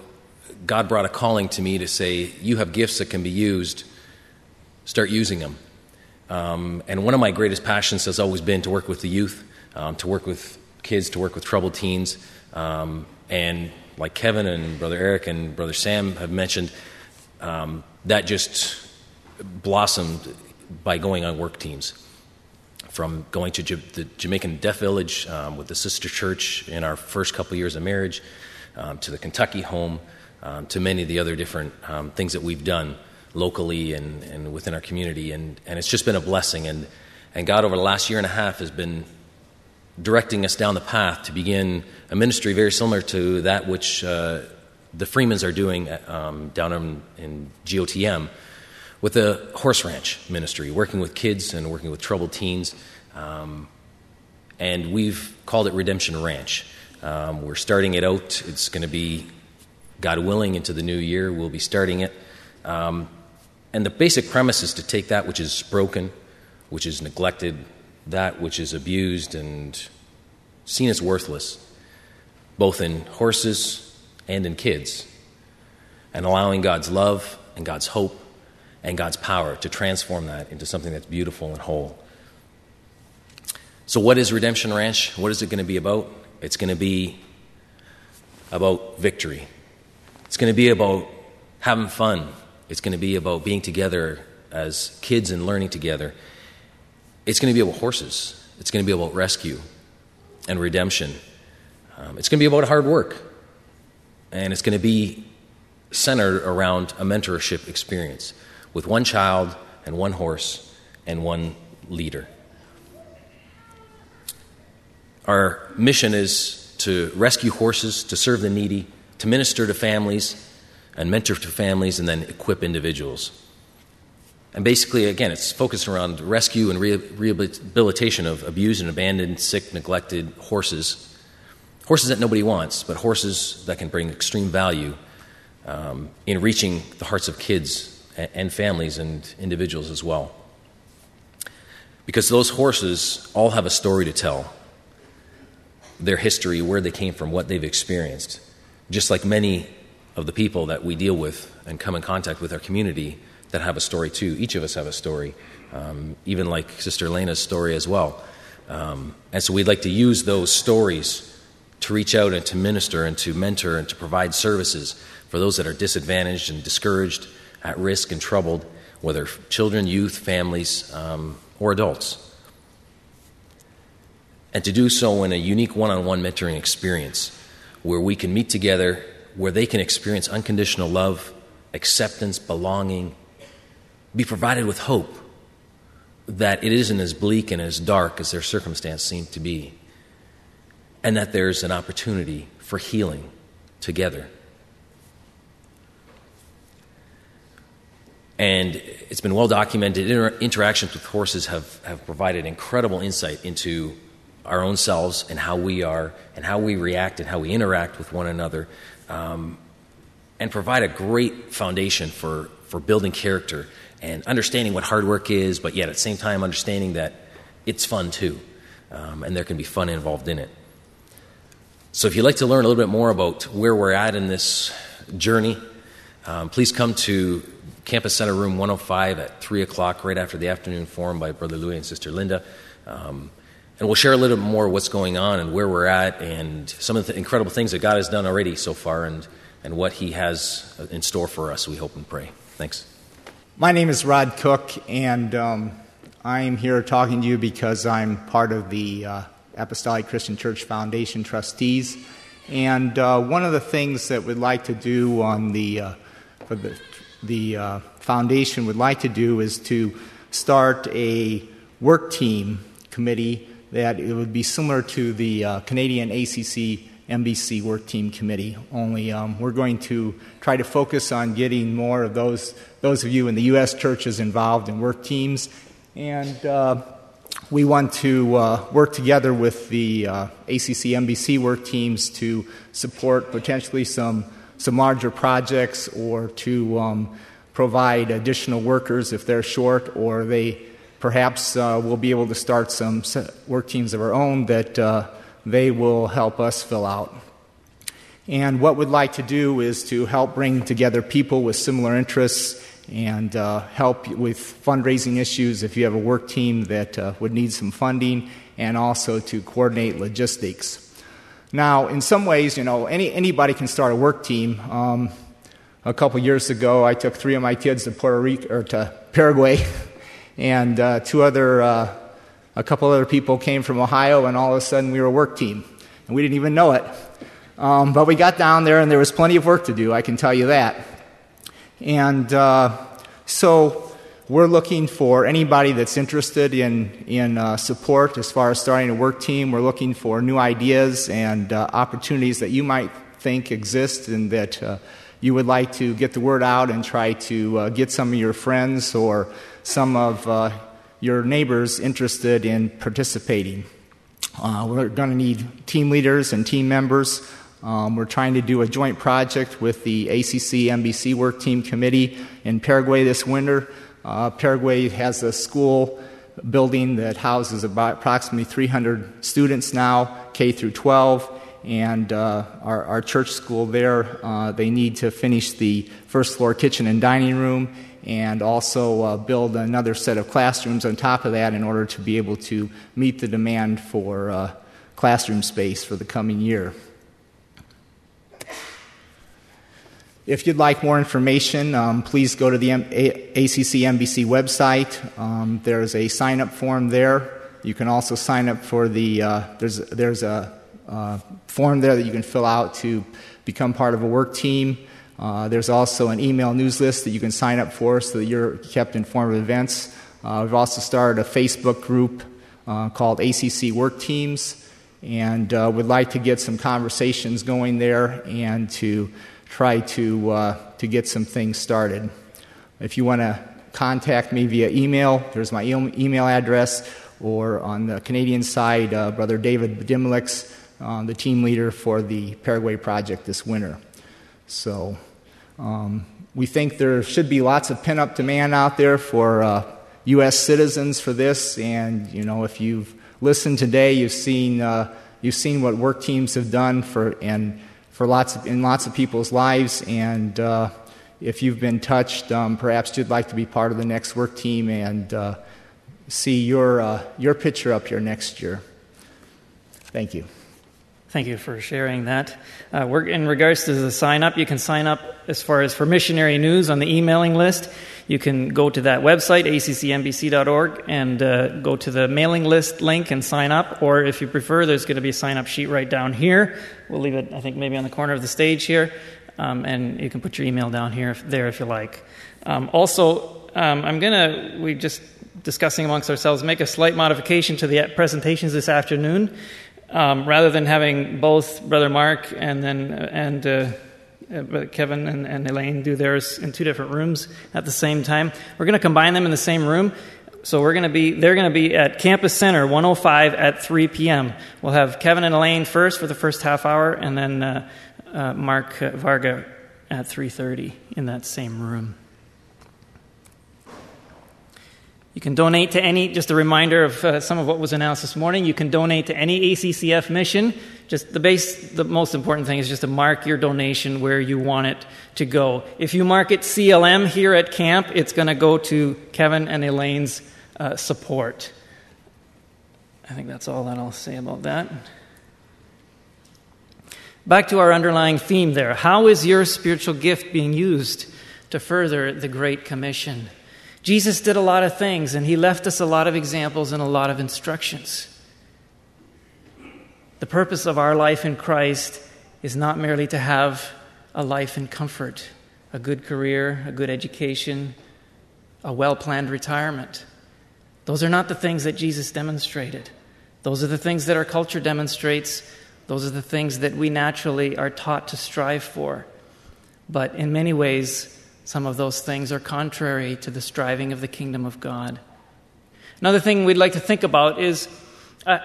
God brought a calling to me to say, You have gifts that can be used, start using them. Um, and one of my greatest passions has always been to work with the youth, um, to work with kids, to work with troubled teens. Um, and like Kevin and Brother Eric and Brother Sam have mentioned, um, that just blossomed by going on work teams. From going to the Jamaican Deaf Village um, with the sister church in our first couple years of marriage, um, to the Kentucky home, um, to many of the other different um, things that we've done locally and, and within our community. And, and it's just been a blessing. And, and God, over the last year and a half, has been directing us down the path to begin a ministry very similar to that which uh, the Freemans are doing um, down in, in, GOTM with a horse ranch ministry, working with kids and working with troubled teens. Um, and we've called it Redemption Ranch. Um, we're starting it out. It's going to be, God willing, into the new year. We'll be starting it. Um, and the basic premise is to take that which is broken, which is neglected, that which is abused and seen as worthless, both in horses and in kids, and allowing God's love and God's hope and God's power to transform that into something that's beautiful and whole. So, what is Redemption Ranch? What is it going to be about? It's going to be about victory. It's going to be about having fun. It's going to be about being together as kids and learning together. It's going to be about horses. It's going to be about rescue and redemption. Um, it's going to be about hard work. And it's going to be centered around a mentorship experience with one child and one horse and one leader. Our mission is to rescue horses, to serve the needy, to minister to families and mentor to families, and then equip individuals. And basically, again, it's focused around rescue and rehabilitation of abused and abandoned, sick, neglected horses. Horses that nobody wants, but horses that can bring extreme value um, in reaching the hearts of kids and families and individuals as well. Because those horses all have a story to tell their history, where they came from, what they've experienced. Just like many of the people that we deal with and come in contact with our community that have a story too. Each of us have a story, um, even like Sister Elena's story as well. Um, and so we'd like to use those stories to reach out and to minister and to mentor and to provide services for those that are disadvantaged and discouraged, at risk, and troubled, whether children, youth, families, um, or adults. And to do so in a unique one on one mentoring experience where we can meet together, where they can experience unconditional love, acceptance, belonging, be provided with hope that it isn't as bleak and as dark as their circumstance seemed to be, and that there's an opportunity for healing together. And it's been well documented. Inter- interactions with horses have, have provided incredible insight into our own selves and how we are and how we react and how we interact with one another, um, and provide a great foundation for, for building character and understanding what hard work is, but yet at the same time understanding that it's fun too, um, and there can be fun involved in it. So, if you'd like to learn a little bit more about where we're at in this journey, um, please come to Campus Center Room 105 at 3 o'clock, right after the afternoon forum by Brother Louis and Sister Linda. Um, and we'll share a little bit more what's going on and where we're at and some of the incredible things that God has done already so far and, and what He has in store for us, we hope and pray. Thanks. My name is Rod Cook, and um, I'm here talking to you because I'm part of the uh, Apostolic Christian Church Foundation trustees. And uh, one of the things that we'd like to do on the, uh, for the, the uh, foundation would like to do is to start a work team committee that it would be similar to the uh, Canadian ACC MBC Work Team Committee. Only um, we're going to try to focus on getting more of those those of you in the U.S. churches involved in work teams, and uh, we want to uh, work together with the uh, ACC MBC work teams to support potentially some some larger projects or to um, provide additional workers if they're short or they perhaps uh, we'll be able to start some work teams of our own that uh, they will help us fill out. And what we'd like to do is to help bring together people with similar interests and uh, help with fundraising issues if you have a work team that uh, would need some funding, and also to coordinate logistics. Now, in some ways, you know, any, anybody can start a work team. Um, a couple years ago, I took three of my kids to Puerto Rico or to Paraguay, and uh, two other, uh, a couple other people came from Ohio, and all of a sudden we were a work team, and we didn't even know it. Um, but we got down there, and there was plenty of work to do. I can tell you that. And uh, so we're looking for anybody that's interested in, in uh, support as far as starting a work team. We're looking for new ideas and uh, opportunities that you might think exist and that uh, you would like to get the word out and try to uh, get some of your friends or some of uh, your neighbors interested in participating. we're going to need team leaders and team members. Um, we're trying to do a joint project with the ACC MBC Work Team Committee in Paraguay this winter. Uh, Paraguay has a school building that houses about approximately 300 students now, K through 12, and uh, our, our, church school there, uh, they need to finish the first floor kitchen and dining room and also uh, build another set of classrooms on top of that in order to be able to meet the demand for uh, classroom space for the coming year. If you'd like more information, um, please go to the M- a- ACC MBC website. Um, there's a sign up form there. You can also sign up for the, uh, there's, there's a uh, form there that you can fill out to become part of a work team. Uh, there's also an email news list that you can sign up for so that you're kept informed of events. Uh, we've also started a Facebook group uh, called ACC Work Teams, and uh, would like to get some conversations going there and to try to, uh, to get some things started. If you want to contact me via email, there's my email address, or on the Canadian side, uh, Brother David Dimlix, the team leader for the Paraguay project this winter. So um, we think there should be lots of pent up demand out there for uh, U.S. citizens for this, and you know if you've listened today, you've seen uh, you've seen what work teams have done for and for lots of, in lots of people's lives. And uh, if you've been touched, um, perhaps you'd like to be part of the next work team and uh, see your, uh, your picture up here next year. Thank you. Thank you for sharing that. Uh, in regards to the sign up, you can sign up as far as for missionary news on the emailing list. You can go to that website, accmbc.org, and uh, go to the mailing list link and sign up. Or if you prefer, there's going to be a sign up sheet right down here. We'll leave it, I think, maybe on the corner of the stage here. Um, and you can put your email down here if, there if you like. Um, also, um, I'm going to, we just discussing amongst ourselves, make a slight modification to the presentations this afternoon. Um, rather than having both Brother Mark and then and uh, uh, Kevin and, and Elaine do theirs in two different rooms at the same time. We're going to combine them in the same room. So we're going to be, they're going to be at Campus Center 105 at 3 p.m. We'll have Kevin and Elaine first for the first half hour, and then uh, uh, Mark Varga at 3:30 in that same room. You can donate to any, just a reminder of uh, some of what was announced this morning. You can donate to any ACCF mission. Just the base, the most important thing is just to mark your donation where you want it to go. If you mark it CLM here at camp, it's going to go to Kevin and Elaine's uh, support. I think that's all that I'll say about that. Back to our underlying theme there. How is your spiritual gift being used to further the Great Commission? Jesus did a lot of things, and he left us a lot of examples and a lot of instructions. The purpose of our life in Christ is not merely to have a life in comfort, a good career, a good education, a well planned retirement. Those are not the things that Jesus demonstrated. Those are the things that our culture demonstrates. Those are the things that we naturally are taught to strive for. But in many ways, some of those things are contrary to the striving of the kingdom of God. Another thing we'd like to think about is uh,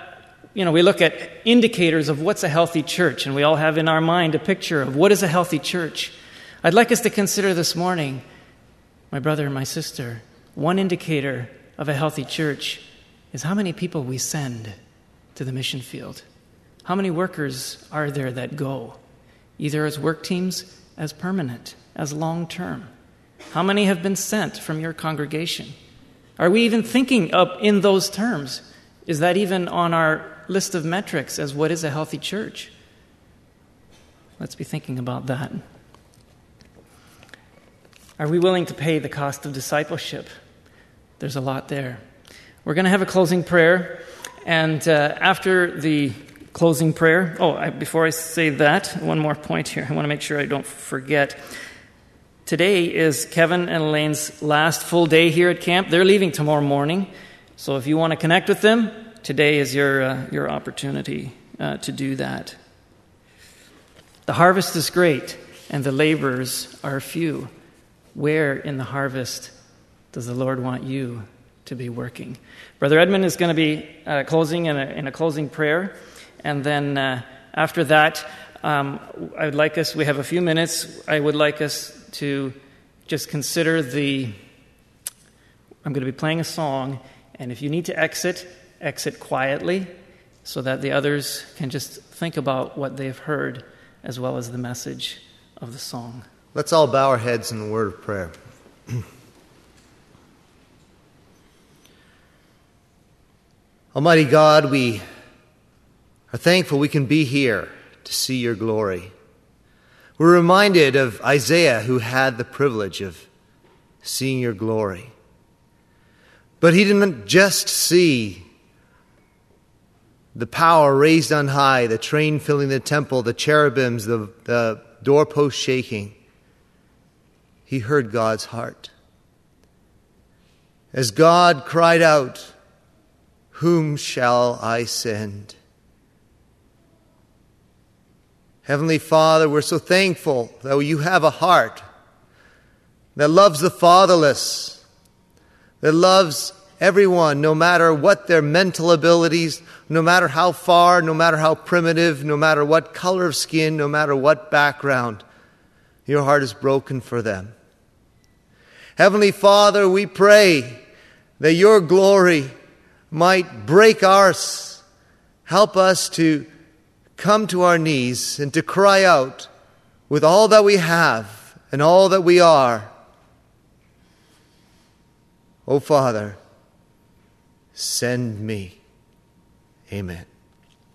you know, we look at indicators of what's a healthy church, and we all have in our mind a picture of what is a healthy church. I'd like us to consider this morning, my brother and my sister, one indicator of a healthy church is how many people we send to the mission field. How many workers are there that go, either as work teams, as permanent, as long term? How many have been sent from your congregation? Are we even thinking up in those terms? Is that even on our list of metrics as what is a healthy church? Let's be thinking about that. Are we willing to pay the cost of discipleship? There's a lot there. We're going to have a closing prayer, and uh, after the closing prayer, oh, I, before I say that, one more point here. I want to make sure I don't forget. Today is Kevin and Elaine's last full day here at camp. They're leaving tomorrow morning. So if you want to connect with them, today is your, uh, your opportunity uh, to do that. The harvest is great, and the laborers are few. Where in the harvest does the Lord want you to be working? Brother Edmund is going to be uh, closing in a, in a, closing prayer, and then uh, after that, um, I would like us, we have a few minutes, I would like us to just consider the. I'm going to be playing a song and if you need to exit, exit quietly so that the others can just think about what they've heard as well as the message of the song. Let's all bow our heads in a word of prayer. Almighty God, we are thankful we can be here to see your glory. We're reminded of Isaiah, who had the privilege of seeing your glory. But he didn't just see the power raised on high, the train filling the temple, the cherubims, the, the doorpost shaking. He heard God's heart. As God cried out, Whom shall I send? Heavenly Father, we're so thankful that you have a heart that loves the fatherless that loves everyone, no matter what their mental abilities, no matter how far, no matter how primitive, no matter what color of skin, no matter what background. Your heart is broken for them. Heavenly Father, we pray that your glory might break ours. Help us to come to our knees and to cry out with all that we have and all that we are O oh, Father, send me. Amen.